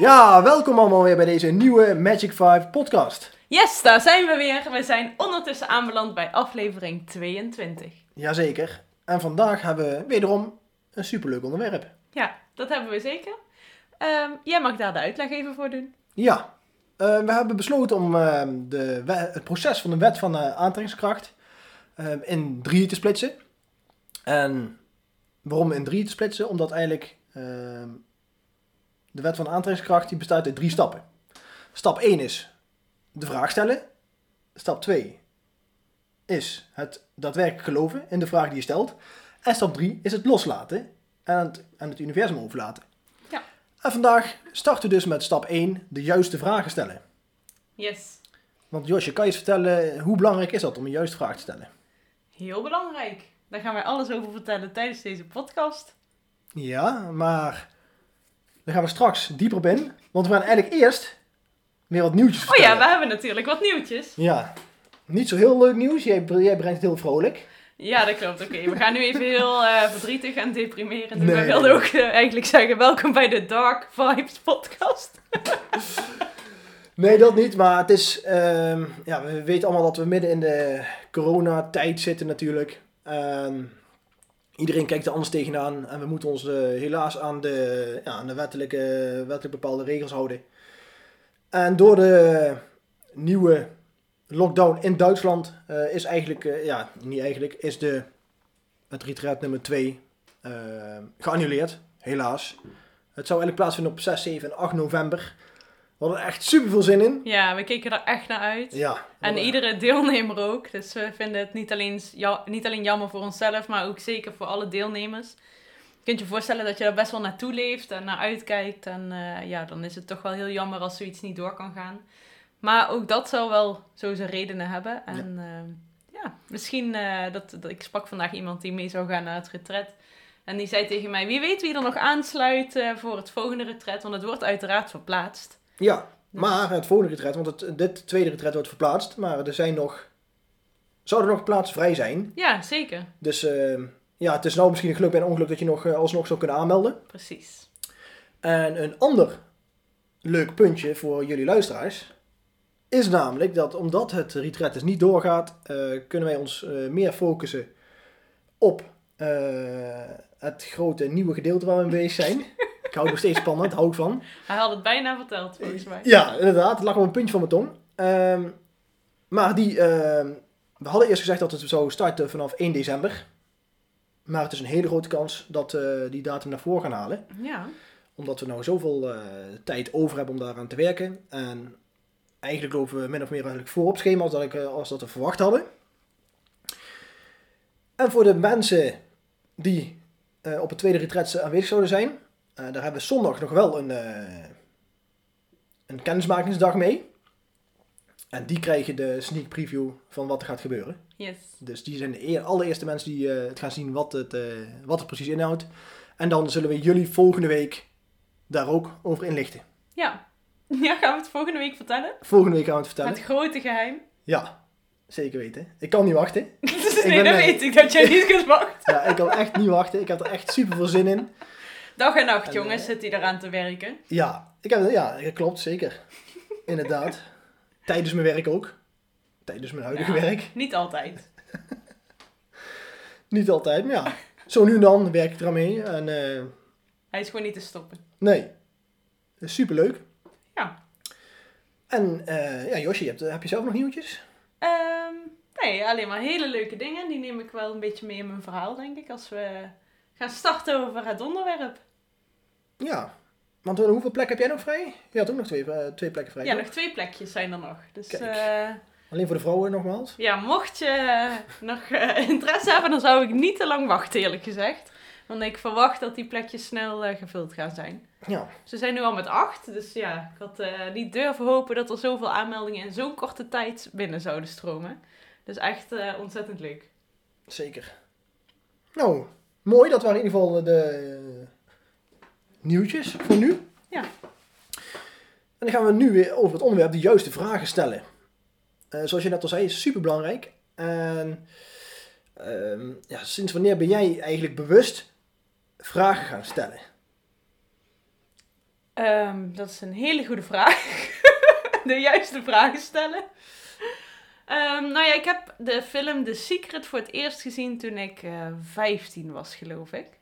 Ja, welkom allemaal weer bij deze nieuwe Magic 5 podcast. Yes, daar zijn we weer. We zijn ondertussen aanbeland bij aflevering 22. Jazeker. En vandaag hebben we wederom een superleuk onderwerp. Ja, dat hebben we zeker. Ehm, jij mag daar de uitleg even voor doen. Ja, eh, we hebben besloten om eh, de, het proces van de wet van de aantrekkingskracht eh, in drieën te splitsen. En waarom in drieën te splitsen? Omdat eigenlijk eh, de wet van aantrekkingskracht die bestaat uit drie stappen. Stap 1 is de vraag stellen. Stap 2 is het daadwerkelijk geloven in de vraag die je stelt. En stap 3 is het loslaten en het, aan het universum overlaten. Ja. En vandaag starten we dus met stap 1, de juiste vragen stellen. Yes. Want Josje, kan je eens vertellen hoe belangrijk is dat om een juiste vraag te stellen? Heel belangrijk. Daar gaan wij alles over vertellen tijdens deze podcast. Ja, maar daar gaan we straks dieper op in. Want we gaan eigenlijk eerst weer wat nieuwtjes Oh vertellen. ja, we hebben natuurlijk wat nieuwtjes. Ja, niet zo heel leuk nieuws. Jij, jij brengt het heel vrolijk. Ja, dat klopt. Oké, we gaan nu even heel eh, verdrietig en deprimerend. Nee. We wilden ook eh, eigenlijk zeggen, welkom bij de Dark Vibes podcast. Nee, dat niet. Maar het is... ehm, ja, we weten allemaal dat we midden in de coronatijd zitten natuurlijk. Ehm, iedereen kijkt er anders tegenaan. En we moeten ons eh, helaas aan de, ja, aan de wettelijke, wettelijk bepaalde regels houden. En door de nieuwe lockdown in Duitsland eh, is eigenlijk... eh, ja, niet eigenlijk. Is de, het retreat nummer 2 geannuleerd. Helaas. Het zou eigenlijk plaatsvinden op 6, 7 en 8 november. We hadden er echt super veel zin in. Ja, we keken er echt naar uit. Ja. En iedere deelnemer ook. Dus we vinden het niet alleen, ja, niet alleen jammer voor onszelf, maar ook zeker voor alle deelnemers. Je kunt je voorstellen dat je er best wel naartoe leeft en naar uitkijkt. En eh, ja, dan is het toch wel heel jammer als zoiets niet door kan gaan. Maar ook dat zal wel zo zijn redenen hebben. En ja, ja misschien, eh, dat, dat, ik sprak vandaag iemand die mee zou gaan naar het retret. En die zei tegen mij, wie weet wie er nog aansluit eh, voor het volgende retret. Want het wordt uiteraard verplaatst. Ja, maar het volgende retret, want het, dit tweede retret wordt verplaatst. Maar er zijn nog... Zouden er nog plaatsen vrij zijn. Ja, zeker. Dus eh, ja, het is nou misschien een geluk bij een ongeluk dat je nog eh, alsnog zou kunnen aanmelden. Precies. En een ander leuk puntje voor jullie luisteraars is namelijk dat omdat het retret dus niet doorgaat, eh, kunnen wij ons eh, meer focussen op het grote nieuwe gedeelte waar we mee bezig zijn. ik hou het nog steeds spannend, hou ik van. Hij had het bijna verteld, volgens mij. Ja, inderdaad, het lag op een puntje van mijn tong. Ehm, maar die, ehm, we hadden eerst gezegd dat het zou starten vanaf 1 december. Maar het is een hele grote kans dat we die datum naar voren gaan halen Ja. omdat we nou zoveel eh, tijd over hebben om daaraan te werken. En eigenlijk lopen we min of meer eigenlijk voor op schema als dat, ik, eh, als dat we verwacht hadden. En voor de mensen die op het tweede retret aanwezig zouden zijn, daar hebben we zondag nog wel een, eh, een kennismakingsdag mee. En die krijgen de sneak preview van wat er gaat gebeuren. Yes. Dus die zijn de eer- allereerste mensen die eh, het gaan zien wat het, eh, wat het precies inhoudt. En dan zullen we jullie volgende week daar ook over inlichten. Ja. Ja, gaan we het volgende week vertellen? Volgende week gaan we het vertellen. Het grote geheim. Ja, zeker weten. Ik kan niet wachten. nee, ben, dat eh, weet ik, dat jij niet kunt wachten. Ja, ik kan echt niet wachten. Ik heb er echt super veel zin in. Dag en nacht, En, jongens, zit hij eraan te werken. Ja, ik heb, ja klopt, zeker. Inderdaad. Tijdens mijn werk ook. Tijdens mijn huidige Ja. werk. Niet altijd. Niet altijd, maar ja. Zo nu en dan werk ik eraan mee. En eh, Hij is gewoon niet te stoppen. nee, super leuk. Ja. En eh, ja, Josje, je hebt, heb je zelf nog nieuwtjes? Ehm, nee, alleen maar hele leuke dingen. Die neem ik wel een beetje mee in mijn verhaal, denk ik. Als we gaan starten over het onderwerp. Ja. Want eh, hoeveel plekken heb jij nog vrij? Je had ook nog twee, eh, twee plekken vrij. Ja, toch? nog twee plekjes zijn er nog. Dus eh, Alleen voor de vrouwen nogmaals. ja, mocht je nog interesse hebben, dan zou ik niet te lang wachten, eerlijk gezegd. Want ik verwacht dat die plekjes snel gevuld gaan zijn. Ja, Ze zijn nu al met acht, dus ja, ik had niet durven hopen dat er zoveel aanmeldingen in zo'n korte tijd binnen zouden stromen. Dus echt ontzettend leuk. zeker. Nou, mooi. Dat waren in ieder geval de nieuwtjes voor nu. Ja. En dan gaan we nu weer over het onderwerp de juiste vragen stellen. Eh, zoals je net al zei, is super belangrijk. En ehm, ja, sinds wanneer ben jij eigenlijk bewust vragen gaan stellen? Ehm, dat is een hele goede vraag. de juiste vragen stellen. Ehm, nou ja, ik heb de film The Secret voor het eerst gezien toen ik eh 15 was, geloof ik.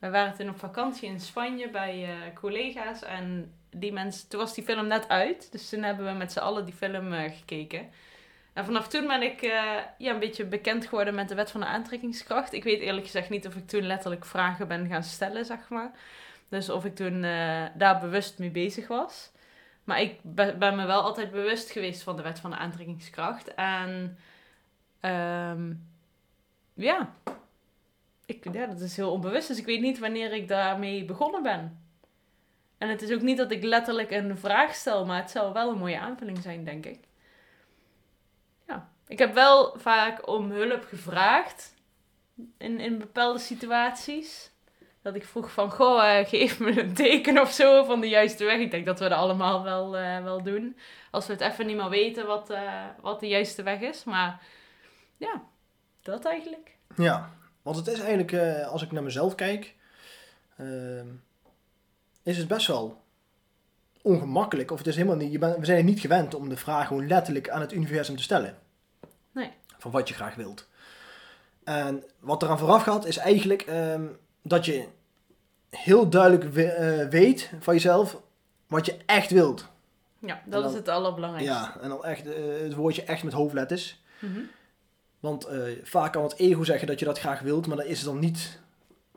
We waren toen op vakantie in Spanje bij eh, collega's en die mensen, toen was die film net uit. Dus toen hebben we met z'n allen die film eh, gekeken. En vanaf toen ben ik eh, ja, een beetje bekend geworden met de wet van de aantrekkingskracht. Ik weet eerlijk gezegd niet of ik toen letterlijk vragen ben gaan stellen, zeg maar. Dus of ik toen daar bewust mee bezig was. Maar ik be- ben me wel altijd bewust geweest van de wet van de aantrekkingskracht. En ehm, ja. Ik, ja, dat is heel onbewust. Dus ik weet niet wanneer ik daarmee begonnen ben. En het is ook niet dat ik letterlijk een vraag stel, maar het zou wel een mooie aanvulling zijn, denk ik. Ja. Ik heb wel vaak om hulp gevraagd in, in bepaalde situaties. Dat ik vroeg van, goh, eh, geef me een teken of zo van de juiste weg. Ik denk dat we dat allemaal wel, eh, wel doen. Als we het even niet meer weten wat, eh, wat de juiste weg is. Maar ja, dat eigenlijk. Ja, want het is eigenlijk, eh, als ik naar mezelf kijk, ehm, is het best wel ongemakkelijk. Of het is helemaal niet, je bent, we zijn er niet gewend om de vraag gewoon letterlijk aan het universum te stellen. Nee. Van wat je graag wilt. En wat eraan vooraf gaat, is eigenlijk ehm, dat je heel duidelijk we- eh, weet van jezelf wat je echt wilt. Ja, dat dan- is het allerbelangrijkste. Ja, en dan echt eh, het woordje echt met hoofdletters. Mhm. Want eh, vaak kan het ego zeggen dat je dat graag wilt, maar dan is het dan niet,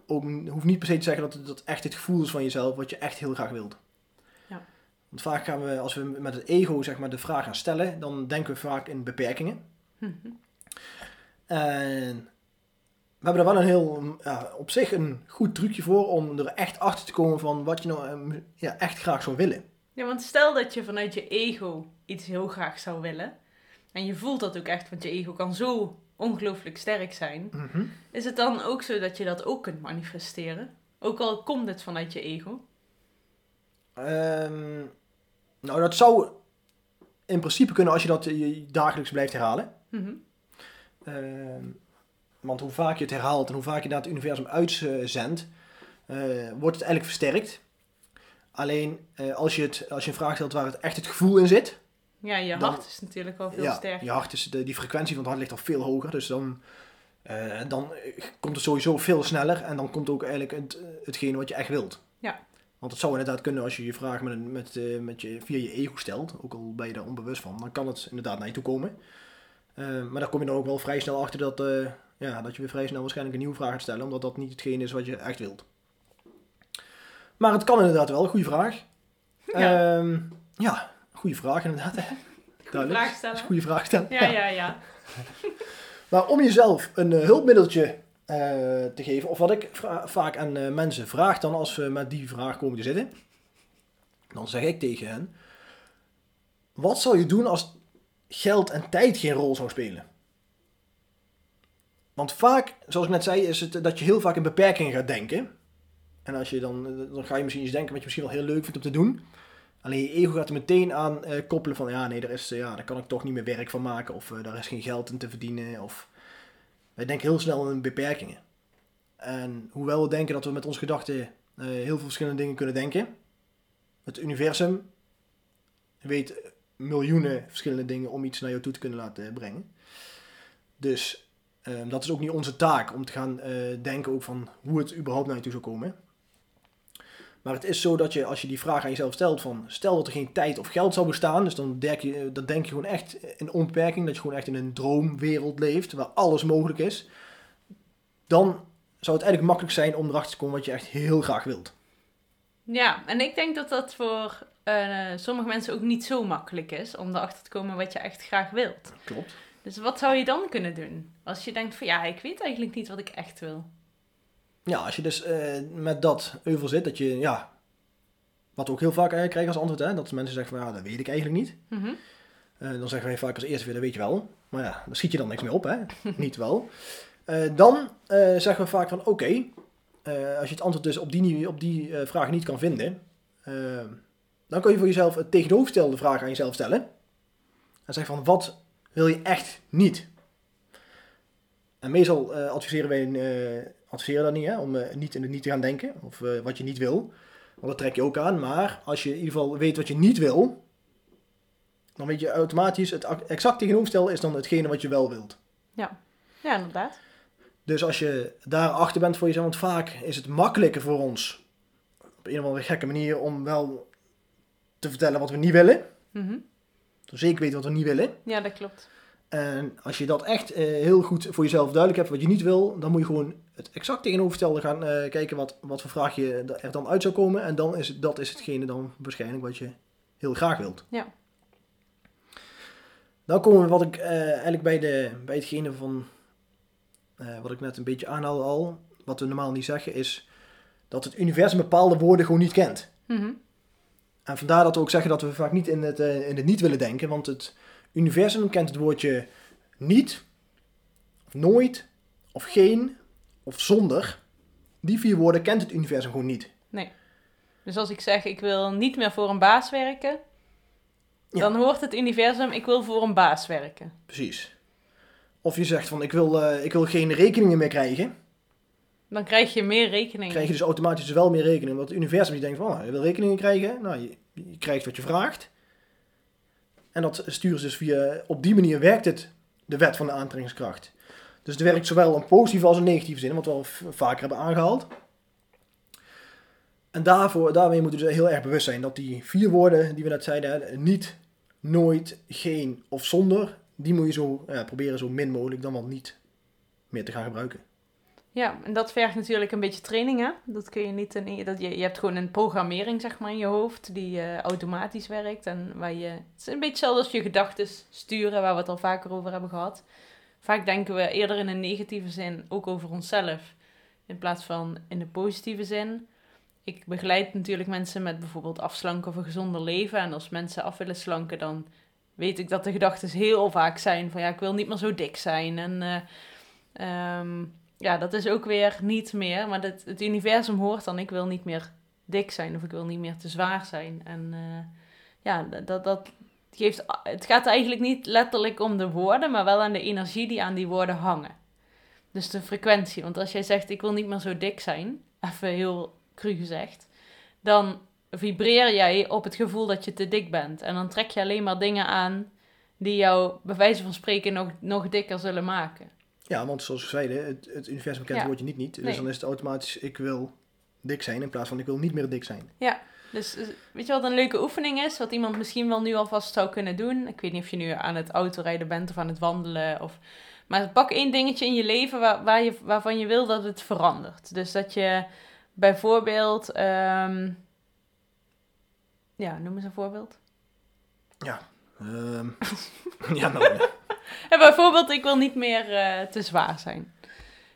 ook, hoeft niet per se te zeggen dat het dat echt het gevoel is van jezelf wat je echt heel graag wilt. Ja. Want vaak gaan we, als we met het ego zeg maar, de vraag gaan stellen, dan denken we vaak in beperkingen. Mhm. En we hebben er wel een heel, ja, op zich een goed trucje voor om er echt achter te komen van wat je nou eh, ja, echt graag zou willen. Ja, want stel dat je vanuit je ego iets heel graag zou willen. En je voelt dat ook echt, want je ego kan zo ongelooflijk sterk zijn. Mhm. Is het dan ook zo dat je dat ook kunt manifesteren? Ook al komt het vanuit je ego. Ehm, nou, dat zou in principe kunnen als je dat je dagelijks blijft herhalen. Mhm. Ehm, want hoe vaak je het herhaalt en hoe vaak je naar het universum uitzendt, eh, wordt het eigenlijk versterkt. Alleen eh, als, je het, als je een vraag stelt waar het echt het gevoel in zit, Ja, je Dan- hart is natuurlijk al veel ja, sterker. je hart is, de, die frequentie van het hart ligt al veel hoger. Dus dan, eh, dan komt het sowieso veel sneller en dan komt ook eigenlijk het, hetgene wat je echt wilt. Ja. Want het zou inderdaad kunnen als je je vraag met, met, eh, met je, via je ego stelt, ook al ben je daar onbewust van, dan kan het inderdaad naar je toe komen. Eh, maar daar kom je dan ook wel vrij snel achter dat, eh, ja, dat je weer vrij snel waarschijnlijk een nieuwe vraag gaat stellen, omdat dat niet hetgene is wat je echt wilt. Maar het kan inderdaad wel, goede vraag. Ja. Ehm, ja, goede vraag inderdaad. hè. Goeie Duidelijk. vraag stellen. Dat is een goede vraag stellen. Ja, ja, ja. Maar om jezelf een eh, hulpmiddeltje eh, te geven, of wat ik vaak aan eh, mensen vraag dan als we met die vraag komen te zitten, dan zeg ik tegen hen, wat zou je doen als geld en tijd geen rol zou spelen? Want vaak, zoals ik net zei, is het dat je heel vaak in beperkingen gaat denken. En als je dan, dan ga je misschien iets denken wat je misschien wel heel leuk vindt om te doen. Alleen je ego gaat er meteen aan eh, koppelen van, ja nee, daar, is, eh, ja, daar kan ik toch niet meer werk van maken. Of eh, daar is geen geld in te verdienen. Of... Wij denken heel snel in beperkingen. En hoewel we denken dat we met onze gedachten heel veel verschillende dingen kunnen denken. Het universum weet miljoenen verschillende dingen om iets naar jou toe te kunnen laten brengen. Dus eh, dat is ook niet onze taak om te gaan denken ook van hoe het überhaupt naar je toe zou komen. Maar het is zo dat je, als je die vraag aan jezelf stelt van, stel dat er geen tijd of geld zou bestaan, dus dan denk je, dan denk je gewoon echt in onbeperking, dat je gewoon echt in een droomwereld leeft, waar alles mogelijk is, dan zou het eigenlijk makkelijk zijn om erachter te komen wat je echt heel graag wilt. Ja, en ik denk dat dat voor eh, sommige mensen ook niet zo makkelijk is om erachter te komen wat je echt graag wilt. Klopt. Dus wat zou je dan kunnen doen? Als je denkt van ja, ik weet eigenlijk niet wat ik echt wil. Ja, als je dus eh, met dat euvel zit, dat je, ja, wat we ook heel vaak krijgen als antwoord, hè, dat mensen zeggen van, ja, dat weet ik eigenlijk niet. Mhm. Eh, dan zeggen wij vaak als eerste weer, dat weet je wel. Maar ja, dan schiet je dan niks meer op, hè. niet wel. Eh, dan zeggen we vaak van, oké, als je het antwoord dus op die, op die vraag niet kan vinden, dan kun je voor jezelf het tegenovergestelde vraag aan jezelf stellen. En zeg van, wat wil je echt niet? En meestal adviseren wij eh, adviseren dat niet, hè, om eh, niet in het niet te gaan denken, of eh, wat je niet wil. Want dat trek je ook aan. Maar als je in ieder geval weet wat je niet wil, dan weet je automatisch, het ac- exact tegenovergestelde is dan hetgene wat je wel wilt. Ja, inderdaad. Dus als je daar achter bent voor jezelf, want vaak is het makkelijker voor ons, op een of andere gekke manier, om wel te vertellen wat we niet willen. Mhm. Zeker weten wat we niet willen. Ja, dat klopt. En als je dat echt eh, heel goed voor jezelf duidelijk hebt wat je niet wil, dan moet je gewoon het exact tegenovergestelde gaan eh, kijken wat, wat voor vraag je er dan uit zou komen. En dan is het, dat is hetgene dan waarschijnlijk wat je heel graag wilt. Ja. Dan komen we wat ik eh, eigenlijk bij, de, bij hetgene van wat ik net een beetje aanhaalde al, wat we normaal niet zeggen, is dat het universum bepaalde woorden gewoon niet kent. Mhm. En vandaar dat we ook zeggen dat we vaak niet in het, in het niet willen denken, want het universum kent het woordje niet, of nooit, of geen, of zonder. Die vier woorden kent het universum gewoon niet. Dus als ik zeg, ik wil niet meer voor een baas werken, Ja. dan hoort het universum, ik wil voor een baas werken. Precies. Of je zegt van ik wil, eh, ik wil geen rekeningen meer krijgen. Dan krijg je meer rekeningen. krijg je dus automatisch wel meer rekeningen. Want het universum die denkt van, oh, je wil rekeningen krijgen. Nou, je, je krijgt wat je vraagt. En dat sturen ze dus via, op die manier werkt het, de wet van de aantrekkingskracht. Dus het werkt zowel in positieve als in negatieve zin, wat we al vaker hebben aangehaald. En daarvoor, daarmee moeten we dus heel erg bewust zijn dat die vier woorden die we net zeiden, niet, nooit, geen of zonder, die moet je zo ja, proberen zo min mogelijk dan wel niet meer te gaan gebruiken. Ja, en dat vergt natuurlijk een beetje training, hè? Dat kun je niet in, dat je, je hebt gewoon een programmering, zeg maar, in je hoofd die eh, automatisch werkt. En waar je, het is een beetje hetzelfde als je gedachten sturen, waar we het al vaker over hebben gehad. Vaak denken we eerder in een negatieve zin ook over onszelf, in plaats van in de positieve zin. Ik begeleid natuurlijk mensen met bijvoorbeeld afslanken of een gezonder leven. En als mensen af willen slanken, dan weet ik dat de gedachten heel vaak zijn van ja, ik wil niet meer zo dik zijn. En eh, ehm, ja, dat is ook weer niet meer. Maar het, het universum hoort dan, ik wil niet meer dik zijn of ik wil niet meer te zwaar zijn. En eh, ja, dat- dat, dat geeft, het gaat eigenlijk niet letterlijk om de woorden, maar wel aan de energie die aan die woorden hangen. Dus de frequentie. Want als jij zegt, ik wil niet meer zo dik zijn, even heel cru gezegd, dan vibreer jij op het gevoel dat je te dik bent. En dan trek je alleen maar dingen aan die jou, bij wijze van spreken, nog, nog dikker zullen maken. Ja, want zoals we zeiden, het, het universum kent Ja. het woordje niet niet. Dus Nee. dan is het automatisch, ik wil dik zijn in plaats van ik wil niet meer dik zijn. Dus eh, weet je wat een leuke oefening is? Wat iemand misschien wel nu alvast zou kunnen doen. Ik weet niet of je nu aan het autorijden bent of aan het wandelen. Of... Maar pak één dingetje in je leven waar, waar je, waarvan je wil dat het verandert. Dus dat je bijvoorbeeld... ehm, Ja, noem eens een voorbeeld. Ehm, ja, nou, ja. Ja, bijvoorbeeld, ik wil niet meer eh, te zwaar zijn.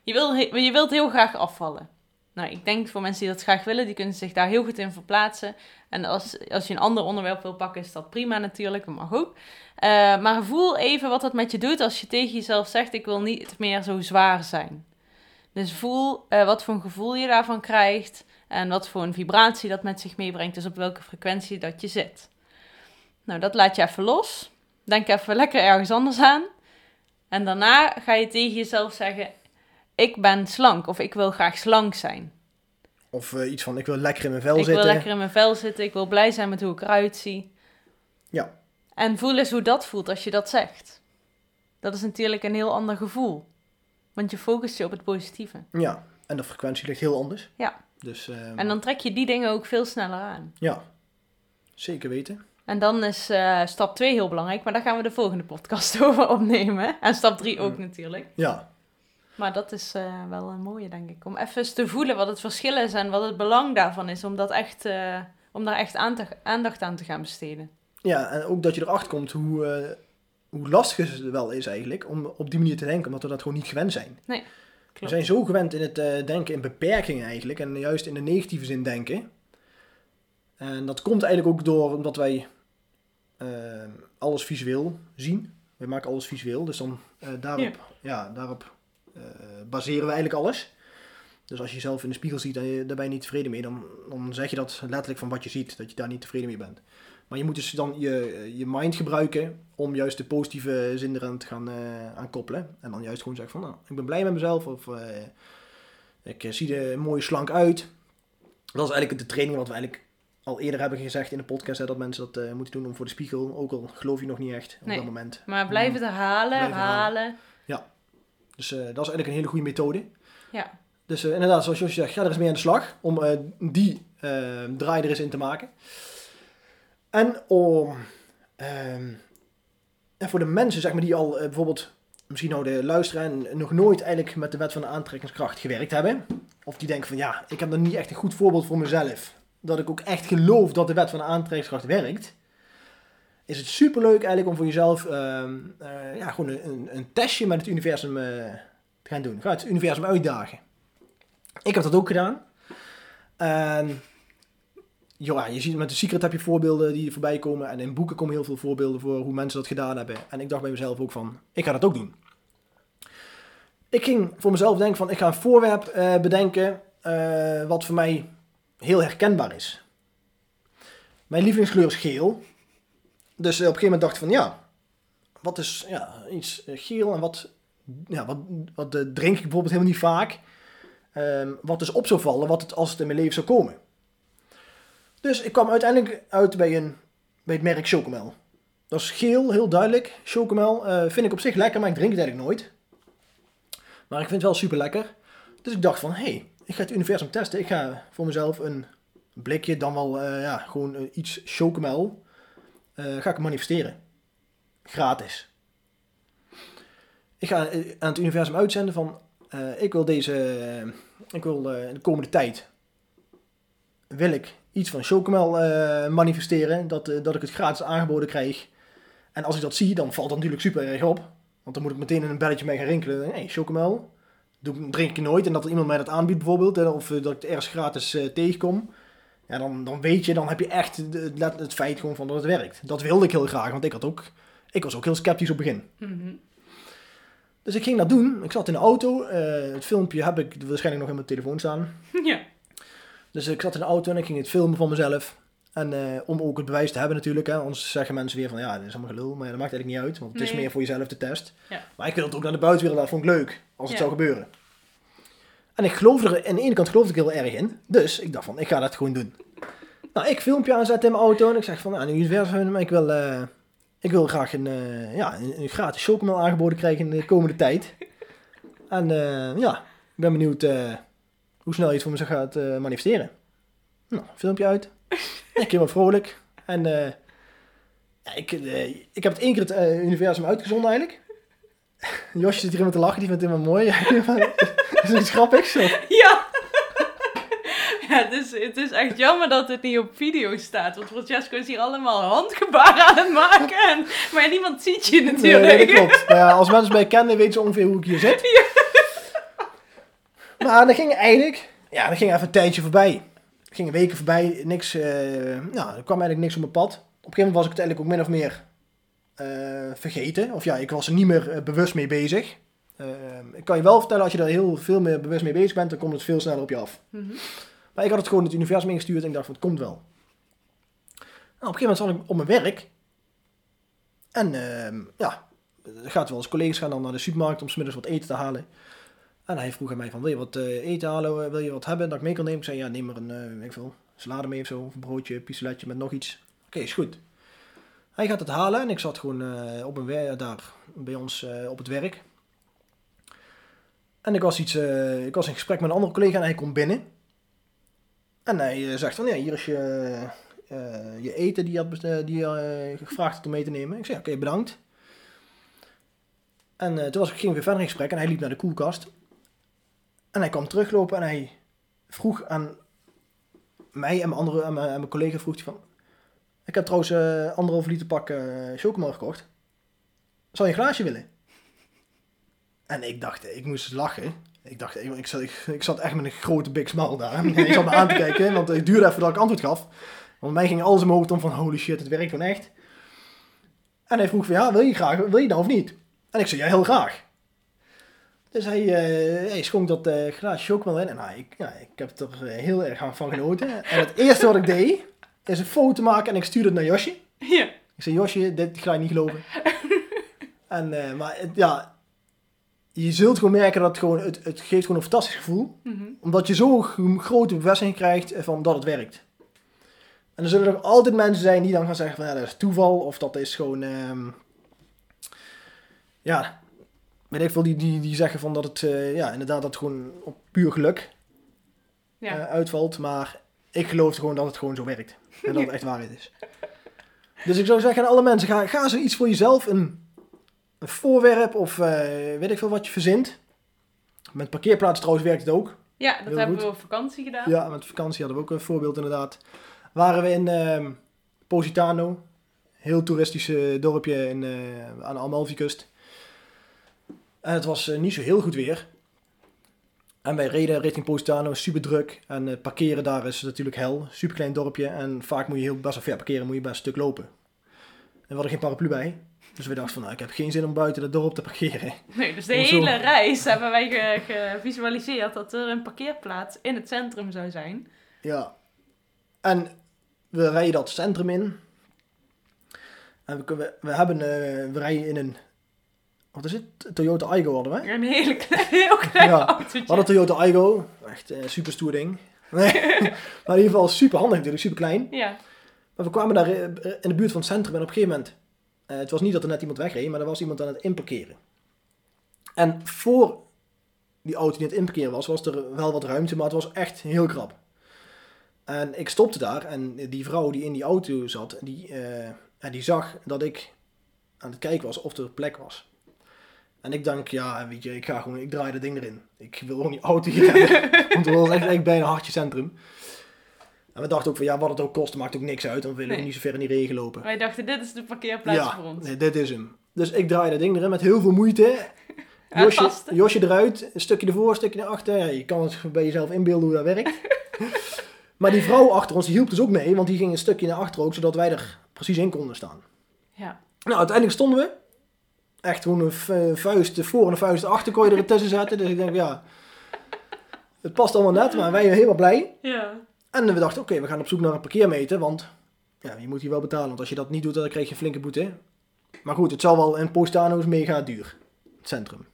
Je, wil, je wilt heel graag afvallen. Nou, ik denk voor mensen die dat graag willen, die kunnen zich daar heel goed in verplaatsen. En als, als je een ander onderwerp wil pakken, is dat prima natuurlijk, dat mag ook. Eh, maar voel even wat dat met je doet als je tegen jezelf zegt, ik wil niet meer zo zwaar zijn. Dus voel eh, wat voor een gevoel je daarvan krijgt en wat voor een vibratie dat met zich meebrengt. Dus op welke frequentie dat je zit. Nou, dat laat je even los. Denk even lekker ergens anders aan. En daarna ga je tegen jezelf zeggen: Ik ben slank of ik wil graag slank zijn. Of eh, iets van ik wil lekker in mijn vel ik zitten. wil lekker in mijn vel zitten, ik wil blij zijn met hoe ik eruit zie. Ja. En voel eens hoe dat voelt als je dat zegt. Dat is natuurlijk een heel ander gevoel. Want je focust je op het positieve. Ja, en de frequentie ligt heel anders. Ja. Dus ehm, En dan trek je die dingen ook veel sneller aan. ja, zeker weten. En dan is eh, stap 2 heel belangrijk, maar daar gaan we de volgende podcast over opnemen. En stap 3 ook natuurlijk. Ja, Maar dat is eh, wel een mooie, denk ik. Om even te voelen wat het verschil is en wat het belang daarvan is. Om, dat echt, eh, om daar echt aandacht, aan te gaan besteden. ja, en ook dat je erachter komt hoe, eh, hoe lastig het wel is eigenlijk om op die manier te denken, omdat we dat gewoon niet gewend zijn. Nee. We zijn zo gewend in het eh, denken in beperkingen eigenlijk. En juist in de negatieve zin denken. En dat komt eigenlijk ook door omdat wij eh, alles visueel zien. We maken alles visueel. Dus dan eh, daarop, ja. daarop eh, baseren we eigenlijk alles. Dus als je jezelf in de spiegel ziet en je, daar ben je niet tevreden mee, dan, dan zeg je dat letterlijk van wat je ziet, dat je daar niet tevreden mee bent. Maar je moet dus dan je, je mind gebruiken om juist de positieve zin eraan te gaan eh, aan koppelen. En dan juist gewoon zeggen van, nou, ik ben blij met mezelf of ik zie er mooi slank uit. Dat is eigenlijk de training wat we eigenlijk al eerder hebben gezegd in de podcast, hè, dat mensen dat eh, moeten doen om voor de spiegel. Ook al geloof je nog niet echt op Nee. dat moment. Maar blijf het herhalen, Blijven herhalen. Dus eh, dat is eigenlijk een hele goede methode. Ja. Dus eh, inderdaad, zoals Josje zegt, ga er eens mee aan de slag om die draai er eens in te maken. En om ehm, en voor de mensen zeg maar, die al bijvoorbeeld misschien nou de luisteren en nog nooit eigenlijk met de wet van de aantrekkingskracht gewerkt hebben. Of die denken van ja, ik heb dan niet echt een goed voorbeeld voor mezelf. Dat ik ook echt geloof dat de wet van de aantrekkingskracht werkt. Is het superleuk eigenlijk om voor jezelf ehm, eh, ja, gewoon een, een, testje met het universum eh, te gaan doen. Ga het universum uitdagen. Ik heb dat ook gedaan. En ja, je ziet met de Secret heb je voorbeelden die voorbij komen. En in boeken komen heel veel voorbeelden voor hoe mensen dat gedaan hebben. En ik dacht bij mezelf ook van, ik ga dat ook doen. Ik ging voor mezelf denken van, ik ga een voorwerp eh, bedenken wat voor mij heel herkenbaar is. Mijn lievelingskleur is geel. Dus eh, op een gegeven moment dacht ik van, ja, wat is ja, iets eh, geel en wat, ja, wat, wat eh, drink ik bijvoorbeeld helemaal niet vaak. Ehm, wat dus op zou vallen wat het, als het in mijn leven zou komen. Dus ik kwam uiteindelijk uit bij, een, bij het merk Chocomel. Dat is geel, heel duidelijk. Chocomel vind ik op zich lekker, maar ik drink het eigenlijk nooit. Maar ik vind het wel super lekker. Dus ik dacht van, hé, hey, ik ga het universum testen. Ik ga voor mezelf een blikje, dan wel eh, ja, gewoon eh, iets Chocomel, eh, ga ik manifesteren. Gratis. Ik ga aan het universum uitzenden van, ik wil deze, ik wil de komende tijd, wil ik iets van Chocomel manifesteren, dat, dat ik het gratis aangeboden krijg. En als ik dat zie, dan valt dat natuurlijk super erg op. Want dan moet ik meteen in een belletje mee gaan rinkelen. Hé, hey, Chocomel, drink ik nooit. En dat er iemand mij dat aanbiedt bijvoorbeeld, hè, of eh, dat ik het ergens gratis eh, tegenkom. Ja, dan, dan weet je, dan heb je echt het, het feit gewoon van dat het werkt. Dat wilde ik heel graag, want ik had ook, ik was ook heel sceptisch op het begin. Mhm. Dus ik ging dat doen. Ik zat in de auto. eh, het filmpje heb ik waarschijnlijk nog in mijn telefoon staan. Ja. Dus ik zat in de auto en ik ging het filmen van mezelf. En om ook het bewijs te hebben natuurlijk. Hè, anders zeggen mensen weer van ja, dit is allemaal gelul. Maar ja, dat maakt eigenlijk niet uit. Want het is meer voor jezelf de test. Ja. Maar ik wil het ook naar de buitenwereld laten. Vond ik leuk. Als het zou gebeuren. En ik geloofde er, aan de ene kant geloofde ik heel erg in. Dus ik dacht van, ik ga dat gewoon doen. Nou, ik filmpje aanzetten in mijn auto. En ik zeg van, nou, een universum, ik wil, eh, ik wil graag een, eh, ja, een, een gratis chocomel aangeboden krijgen in de komende tijd. En eh, ja, ik ben benieuwd hoe snel je het voor me gaat manifesteren. Nou, filmpje uit. ik helemaal vrolijk. En ja, ik, ik heb het één keer het universum uitgezonden eigenlijk. Josje zit hier met te lachen, die vindt het helemaal mooi. is iets grappigs? Of? Ja. Ja, het is, het is echt jammer dat het niet op video staat. Want Francesco is hier allemaal handgebaren aan het maken. En, maar niemand ziet je Nee, natuurlijk. dat klopt. Nou ja, als mensen mij kennen, weten ze ongeveer hoe ik hier zit. Maar dan ging eigenlijk, ja, dan ging even een tijdje voorbij. Er gingen weken voorbij, niks, eh, nou, er kwam eigenlijk niks op mijn pad. Op een gegeven moment was ik het eigenlijk ook min of meer eh, vergeten. Of ja, ik was er niet meer eh, bewust mee bezig. Eh, ik kan je wel vertellen, als je daar heel veel meer bewust mee bezig bent, dan komt het veel sneller op je af. Mhm. Maar ik had het gewoon het universum ingestuurd en ik dacht van, het komt wel. Nou, op een gegeven moment zat ik op mijn werk. En ehm, ja, gaat wel eens collega's gaan dan naar de supermarkt om 's middags wat eten te halen. En hij vroeg aan mij van, wil je wat eh, eten halen? Wil je wat hebben dat ik mee kan nemen? Ik zei, ja, neem maar een, ik veel, salade mee of zo. Of een broodje, pistoletje met nog iets. Oké, is goed. Hij gaat het halen en ik zat gewoon eh, op een daar bij ons op het werk. En ik was, iets, eh, ik was in gesprek met een andere collega en hij komt binnen. En hij eh, zegt van, ja, hier is je, eh, je eten die je, had, die je gevraagd had om mee te nemen. Ik zei, oké, bedankt. En toen was ik, ging weer verder in gesprek en hij liep naar de koelkast. En hij kwam teruglopen en hij vroeg aan mij en mijn, andere, aan mijn, collega vroeg hij van... Ik heb trouwens anderhalf liter pak chocomel gekocht. Zou je een glaasje willen? En ik dacht, ik moest lachen. Ik dacht, ik, ik, zat, ik, ik zat echt met een grote big smile daar. Ik zat me aan te kijken, want het duurde even dat ik antwoord gaf. Want mij ging alles hoofd om van, holy shit, het werkt gewoon echt. En hij vroeg van, ja, wil je graag, wil je dan of niet? En ik zei, ja, heel graag. Dus hij, eh, hij schonk dat eh glaasje chocomel in. En nou, ik, ja, ik heb er eh, heel erg van genoten. En het eerste wat ik deed, is een foto maken en ik stuurde het naar Josje. Ja. Ik zei, Josje, dit ga je niet geloven. en, maar ja, je zult gewoon merken dat het gewoon, het, het geeft gewoon een fantastisch gevoel. Mhm. Omdat je zo'n grote bevestiging krijgt van dat het werkt. En er zullen nog altijd mensen zijn die dan gaan zeggen van ja, dat is toeval. Of dat is gewoon, ehm, ja, weet ik veel, die, die, die zeggen van dat het, eh, ja, inderdaad dat het gewoon op puur geluk Ja. eh, uitvalt. Maar ik geloof gewoon dat het gewoon zo werkt. En dat het echt waarheid is. Dus ik zou zeggen aan alle mensen, ga, ga zoiets voor jezelf, een, een voorwerp of eh, weet ik veel wat je verzint. Met parkeerplaatsen trouwens werkt het ook. ja, dat Heel hebben goed. we op vakantie gedaan. Ja, met vakantie hadden we ook een voorbeeld inderdaad. Waren we in ehm, Positano. Heel toeristisch dorpje in, eh, aan de Amalfi-kust. En het was eh, niet zo heel goed weer. En wij reden richting Positano, super druk. En parkeren daar is natuurlijk hel. Super klein dorpje. En vaak moet je heel, best wel ver parkeren, moet je best een stuk lopen. En we hadden geen paraplu bij. Dus we dachten van, nou, ik heb geen zin om buiten het dorp te parkeren. Nee, dus de Om zo- hele reis hebben wij ge- gevisualiseerd dat er een parkeerplaats in het centrum zou zijn. Ja. En we rijden dat centrum in. En we, kunnen- we, hebben, eh, we rijden in een, wat is het? Toyota Aygo hadden we. Een hele klein, heel klein Ja, autootje. We hadden een Toyota Aygo. Echt een super stoer ding. Nee. maar in ieder geval super handig natuurlijk, super klein. Ja, Maar we kwamen daar eh, in de buurt van het centrum en op een gegeven moment... eh, het was niet dat er net iemand wegreed, maar er was iemand aan het inparkeren. En voor die auto die aan het inparkeren was, was er wel wat ruimte, maar het was echt heel krap. En ik stopte daar en die vrouw die in die auto zat, die, eh, en die zag dat ik aan het kijken was of er plek was. En ik denk, ja, weet je, ik ga gewoon, ik draai dat ding erin. Ik wil gewoon die auto hier hebben. Want het was echt, echt bijna hartje centrum. En we dachten ook van, ja, wat het ook kost, maakt ook niks uit. We willen Nee. niet zo ver in die regen lopen. wij dachten dit is de parkeerplaats Ja, voor ons. nee, dit is hem. Dus ik draai dat ding erin met heel veel moeite. Josje? Josje eruit, een stukje ervoor, een stukje erachter. Ja, je kan het bij jezelf inbeelden hoe dat werkt. maar die vrouw achter ons, die hielp dus ook mee, want die ging een stukje naar achter ook, zodat wij er precies in konden staan. Ja. Nou, uiteindelijk stonden we. Echt gewoon een vu- vuist voor en een vuist achter kon je er tussen zetten. Dus ik denk, ja, het past allemaal net, maar wij zijn helemaal blij. Ja. En we dachten, oké, we gaan op zoek naar een parkeermeter, want ja, je moet hier wel betalen. Want als je dat niet doet, dan krijg je een flinke boete. Maar goed, het zal wel in Postano's mega duur. Het centrum.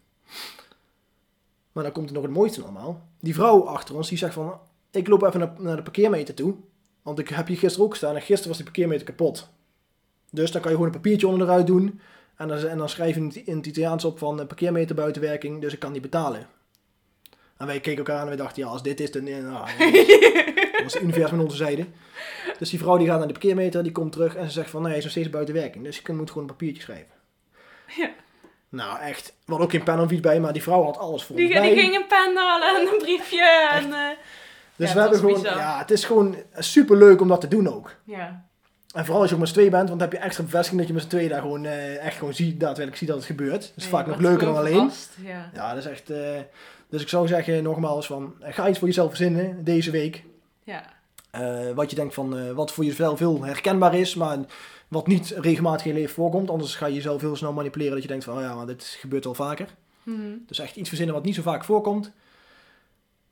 Maar dan komt er nog het mooiste allemaal. Die vrouw achter ons, die zegt van, ik loop even naar, de parkeermeter toe. Want ik heb hier gisteren ook gestaan en gisteren was die parkeermeter kapot. Dus dan kan je gewoon een papiertje onderuit doen. En dan, en dan schrijf je in het Italiaans op van eh, parkeermeter buitenwerking, dus ik kan die betalen. En wij keken elkaar aan en we dachten, ja, als dit is, dan... eh, Nou, dat was het universum aan onze zijde. Dus die vrouw die gaat naar de parkeermeter, die komt terug en ze zegt van, nee, hij is nog steeds buiten werking. Dus je moet gewoon een papiertje schrijven. Ja. Nou, echt. We hadden ook geen pen of iets bij, maar die vrouw had alles voor Die, die ging een pen halen en een briefje. En, eh, Dus Ja, we hebben gewoon, bizar. ja, het is gewoon super leuk om dat te doen ook. ja. En vooral als je ook met z'n twee bent, want dan heb je extra bevestiging dat je met z'n tweeën daar gewoon eh, echt gewoon ziet, daadwerkelijk ziet dat het gebeurt. Dat is vaak nog leuker dan alleen. Ja. Ja, dat is echt. Dus ik zou zeggen, nogmaals, van eh, ga iets voor jezelf verzinnen deze week. Ja. Eh, wat je denkt van, eh, wat voor jezelf heel herkenbaar is, maar wat niet regelmatig in je leven voorkomt. Anders ga je jezelf heel snel manipuleren dat je denkt van, oh ja, maar dit gebeurt wel vaker. Mhm. Dus echt iets verzinnen wat niet zo vaak voorkomt.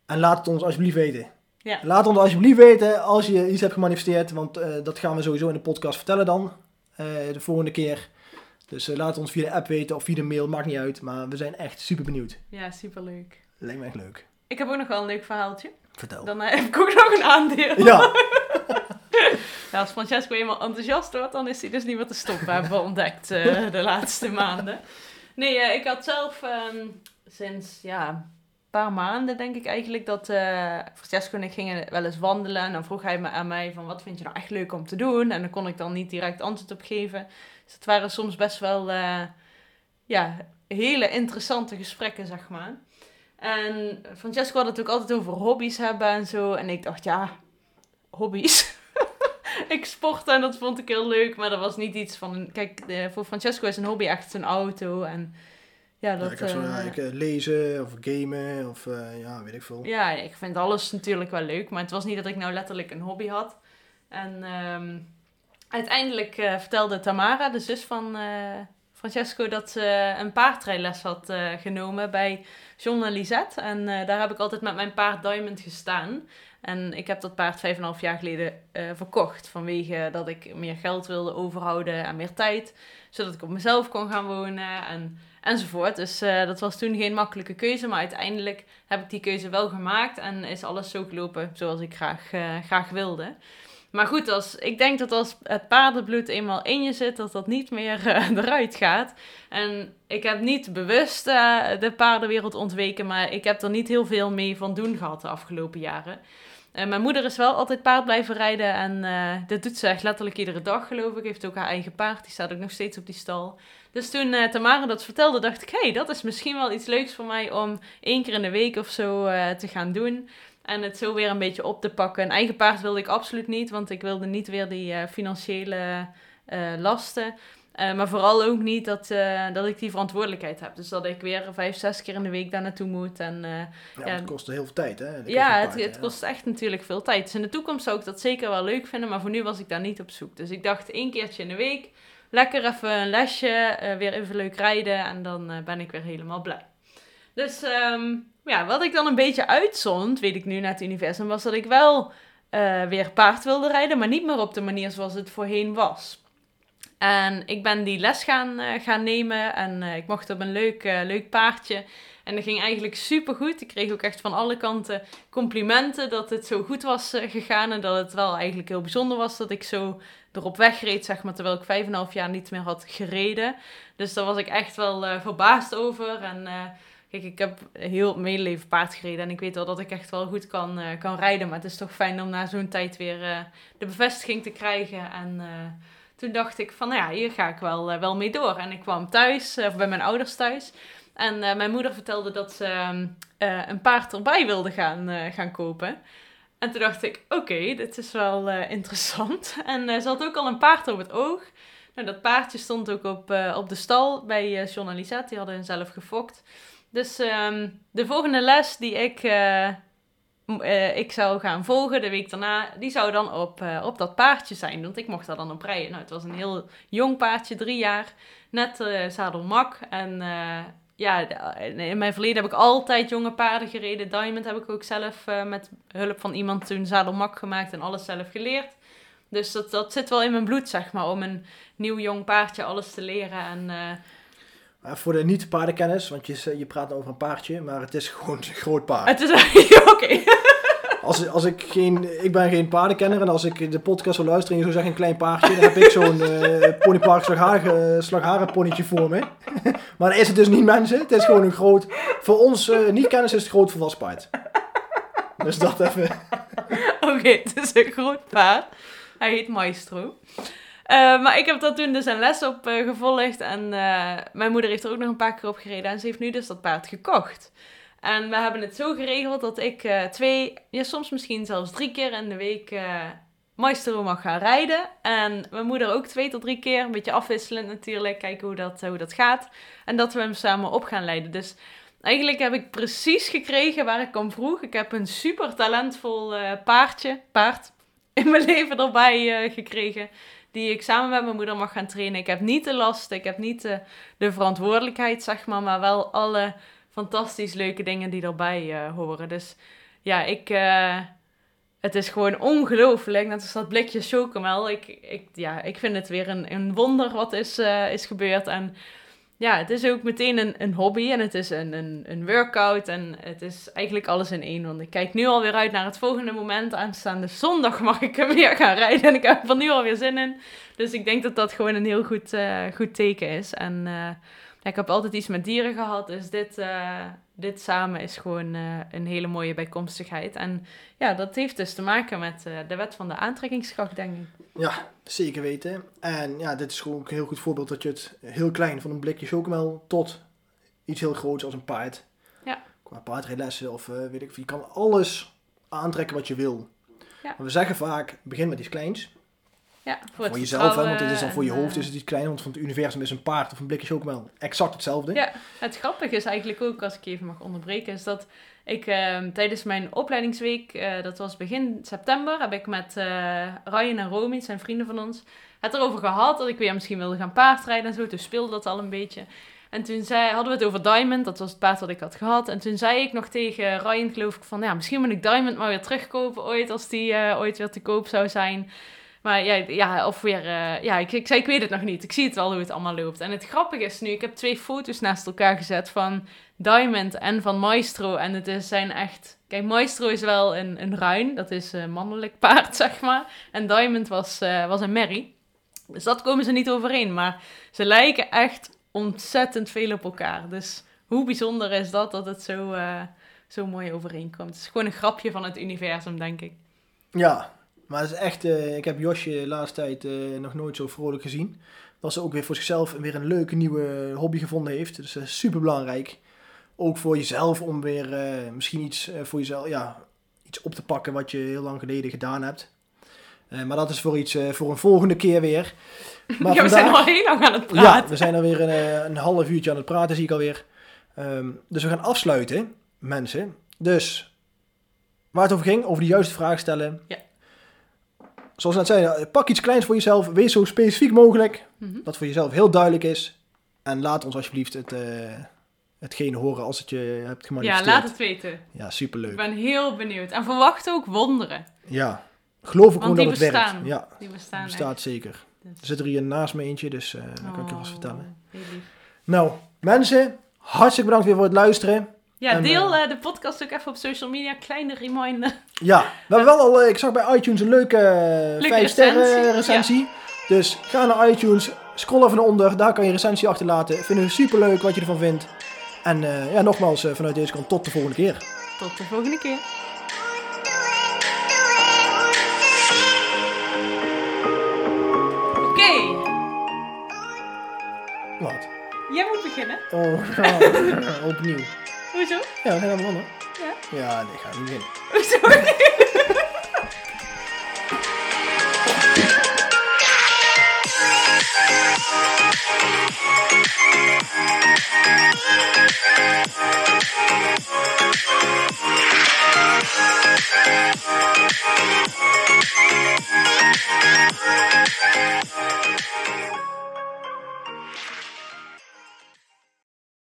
En laat het ons alsjeblieft weten. Ja. Laat ons alsjeblieft weten als je iets hebt gemanifesteerd, want dat gaan we sowieso in de podcast vertellen dan, de volgende keer. Dus laat het ons via de app weten of via de mail, maakt niet uit. Maar we zijn echt super benieuwd. ja, superleuk. Lijkt me echt leuk. Ik heb ook nog wel een leuk verhaaltje. Vertel. Dan eh, heb ik ook nog een aandeel. Ja, als Francesco eenmaal enthousiast wordt, dan is hij dus niet meer te stoppen, hebben we ontdekt eh, de laatste maanden. Nee, eh, ik had zelf ehm, sinds ja, een paar maanden denk ik eigenlijk dat Francesco en ik gingen wel eens wandelen. En dan vroeg hij me aan mij van wat vind je nou echt leuk om te doen? En dan kon ik dan niet direct antwoord op geven. Dus het waren soms best wel ja, hele interessante gesprekken, zeg maar. En Francesco had het ook altijd over hobby's hebben en zo. En ik dacht, ja, hobby's. ik sportte en dat vond ik heel leuk, maar dat was niet iets van... Kijk, voor Francesco is een hobby echt zijn auto. En ja, Ja, dat... ik heb zo, ja, eh, ik, eh, lezen of gamen of eh, ja, weet ik veel. Ja, ik vind alles natuurlijk wel leuk. Maar het was niet dat ik nou letterlijk een hobby had. En ehm, uiteindelijk vertelde Tamara, de zus van Francesco, dat ze een paardrijles had eh, genomen bij John en Lisette. En eh, daar heb ik altijd met mijn paard Diamond gestaan. En ik heb dat paard vijf en een half jaar geleden eh, verkocht. Vanwege dat ik meer geld wilde overhouden en meer tijd. Zodat ik op mezelf kon gaan wonen en, enzovoort. Dus dat was toen geen makkelijke keuze. Maar uiteindelijk heb ik die keuze wel gemaakt. En is alles zo gelopen zoals ik graag, graag wilde. Maar goed, als, ik denk dat als het paardenbloed eenmaal in je zit, dat dat niet meer eh, eruit gaat. En ik heb niet bewust eh, de paardenwereld ontweken, maar ik heb er niet heel veel mee van doen gehad de afgelopen jaren. Mijn moeder is wel altijd paard blijven rijden en eh, dat doet ze echt letterlijk iedere dag, geloof ik. Heeft ook haar eigen paard, die staat ook nog steeds op die stal. Dus toen Tamara dat vertelde, dacht ik, hé, hey, dat is misschien wel iets leuks voor mij om één keer in de week of zo te gaan doen. En het zo weer een beetje op te pakken. Een eigen paard wilde ik absoluut niet, want ik wilde niet weer die eh, financiële eh, lasten. Eh, maar vooral ook niet dat, dat ik die verantwoordelijkheid heb. Dus dat ik weer vijf, zes keer in de week daar naartoe moet. En Ja, het kost heel veel tijd, hè? Ja, het, het kost echt natuurlijk veel tijd. Dus in de toekomst zou ik dat zeker wel leuk vinden, maar voor nu was ik daar niet op zoek. Dus ik dacht één keertje in de week, lekker even een lesje, weer even leuk rijden en dan ben ik weer helemaal blij. Dus ehm, ja, wat ik dan een beetje uitzond, weet ik nu naar het universum, was dat ik wel eh, weer paard wilde rijden, maar niet meer op de manier zoals het voorheen was. En ik ben die les gaan, eh, gaan nemen en eh, ik mocht op een leuk, leuk paardje. En dat ging eigenlijk super goed. Ik kreeg ook echt van alle kanten complimenten dat het zo goed was gegaan. En dat het wel eigenlijk heel bijzonder was dat ik zo erop wegreed, zeg maar, terwijl ik vijf en een half jaar niet meer had gereden. Dus daar was ik echt wel verbaasd over. En kijk, ik heb heel mijn leven paard gereden. En ik weet wel dat ik echt wel goed kan, eh, kan rijden. Maar het is toch fijn om na zo'n tijd weer eh, de bevestiging te krijgen. En eh, toen dacht ik van, nou ja, hier ga ik wel, wel mee door. En ik kwam thuis, of bij mijn ouders thuis. En mijn moeder vertelde dat ze een paard erbij wilde gaan, gaan kopen. En toen dacht ik, oké, dit is wel interessant. En ze had ook al een paard op het oog. Nou, dat paardje stond ook op, op de stal bij John en Lisette. Die hadden hem zelf gefokt. Dus ehm, de volgende les die ik, eh, eh, ik zou gaan volgen, de week daarna, die zou dan op, eh, op dat paardje zijn. Want ik mocht daar dan op rijden. Nou, het was een heel jong paardje, drie jaar. Net zadelmak. En ja, in mijn verleden heb ik altijd jonge paarden gereden. Diamond heb ik ook zelf met hulp van iemand toen zadelmak gemaakt en alles zelf geleerd. Dus dat, dat zit wel in mijn bloed, zeg maar, om een nieuw jong paardje alles te leren. En Maar voor de niet-paardenkennis, want je, je praat over een paardje, maar het is gewoon een groot paard. het is oké. Als, als ik, geen, ik ben geen paardenkenner en als ik de podcast zou luisteren en je zou zeggen een klein paardje, dan heb ik zo'n eh ponypark slagharen, slagharenponnetje voor me. maar dan is het dus niet mensen, het is gewoon een groot, voor ons eh, niet-kennis is het groot volwassen paard. Dus dat even. Oké, het is een groot paard. Hij heet Maestro. Eh, maar ik heb daar toen dus een les op eh, gevolgd. En eh, mijn moeder heeft er ook nog een paar keer op gereden. En ze heeft nu dus dat paard gekocht. En we hebben het zo geregeld dat ik twee, ja, soms misschien zelfs drie keer in de week Maestro mag gaan rijden. En mijn moeder ook twee tot drie keer. Een beetje afwisselend natuurlijk. Kijken hoe dat, hoe dat gaat. En dat we hem samen op gaan leiden. Dus eigenlijk heb ik precies gekregen waar ik om vroeg. Ik heb een super talentvol paardje, paard, in mijn leven erbij gekregen. Die ik samen met mijn moeder mag gaan trainen. Ik heb niet de last, ik heb niet de, de verantwoordelijkheid, zeg maar. Maar wel alle fantastisch leuke dingen die erbij eh, horen. Dus ja, ik... eh, het is gewoon ongelooflijk. Net als dat blikje chocomel. Ik, ik, ja, ik vind het weer een, een wonder wat is, eh, is gebeurd. En ja, het is ook meteen een, een hobby. En het is een, een, een workout. En het is eigenlijk alles in één. Want ik kijk nu alweer uit naar het volgende moment. Aanstaande zondag mag ik hem weer gaan rijden. En ik heb er nu alweer zin in. Dus ik denk dat dat gewoon een heel goed, eh, goed teken is. En eh, ik heb altijd iets met dieren gehad. Dus dit, eh, dit samen is gewoon eh, een hele mooie bijkomstigheid. En ja, dat heeft dus te maken met eh, de wet van de aantrekkingskracht, denk ik. Ja, zeker weten. En ja, dit is gewoon ook een heel goed voorbeeld dat je het heel klein van een blikje chocomel tot iets heel groots als een paard. Ja. Qua paardrijlessen of eh, weet ik veel. Je kan alles aantrekken wat je wil. Ja. Maar we zeggen vaak, begin met iets kleins. Ja, voor, jezelf, hè, want het is dan voor je hoofd eh, is het iets kleiner, want van het universum is een paard of een blikje chocomel. Exact hetzelfde. Ja, het grappige is eigenlijk ook, als ik even mag onderbreken, is dat ik ehm, tijdens mijn opleidingsweek, eh, dat was begin september, heb ik met eh Ryan en Romy, zijn vrienden van ons, het erover gehad dat ik weer misschien wilde gaan paardrijden en zo. Toen speelde dat al een beetje. En toen zei, hadden we het over Diamond, dat was het paard dat ik had gehad. En toen zei ik nog tegen Ryan, geloof ik, van ja, misschien moet ik Diamond maar weer terugkopen ooit, als die ooit weer te koop zou zijn. Maar ja, ja of weer, eh, ja, ik, ik ik weet het nog niet. Ik zie het wel hoe het allemaal loopt. En het grappige is nu, ik heb twee foto's naast elkaar gezet van Diamond en van Maestro. En het is, zijn echt, kijk, Maestro is wel een, een ruin, dat is een mannelijk paard, zeg maar. En Diamond was, eh, was een merrie. Dus dat komen ze niet overeen. Maar ze lijken echt ontzettend veel op elkaar. Dus hoe bijzonder is dat, dat het zo, eh, zo mooi overeenkomt. Het is gewoon een grapje van het universum, denk ik. Ja, maar het is echt, eh, ik heb Josje de laatste tijd eh, nog nooit zo vrolijk gezien. Dat ze ook weer voor zichzelf weer een leuke nieuwe hobby gevonden heeft. Dus dat is super belangrijk. Ook voor jezelf om weer eh, misschien iets voor jezelf, ja, iets op te pakken wat je heel lang geleden gedaan hebt. Maar dat is voor iets, voor een volgende keer weer. Maar ja, we zijn al heel lang aan het Ja, praten. we zijn alweer een, een half uurtje aan het praten, zie ik alweer. Ehm, dus we gaan afsluiten, mensen. Dus, waar het over ging, over de juiste vraag stellen. Ja. Zoals net zeiden, eh, pak iets kleins voor jezelf. Wees zo specifiek mogelijk. Mhm. Dat voor jezelf heel duidelijk is. En laat ons alsjeblieft het, hetgeen horen als het je hebt Ja, gemanifesteerd. laat het weten. Ja, Ik superleuk. ben heel benieuwd. En verwacht ook wonderen. Ja, geloof ook Want gewoon dat het bestaan. werkt. Ja, Die bestaan echt. bestaat zeker. Dus- Er zit er hier naast me eentje, dus dat kan ik je vast Oh, vertellen. heel lief. Nou, mensen, hartstikke bedankt weer voor het luisteren. Ja, En, deel eh, eh, de podcast ook even op social media. Kleine reminder. Ja, we hebben wel al, eh, ik zag bij iTunes een leuke, eh, 5 sterren recensie. Dus ga naar iTunes, scroll even naar onder, daar kan je recensie achterlaten. Vinden we super leuk wat je ervan vindt. En ja, nogmaals vanuit deze kant tot de volgende keer. Tot de volgende keer. Oké, Wat? jij moet beginnen. Oh, opnieuw. Hoezo? Ja, we zijn allemaal mannen. Ja? Ja, nee, ga ik niet winnen. Sorry.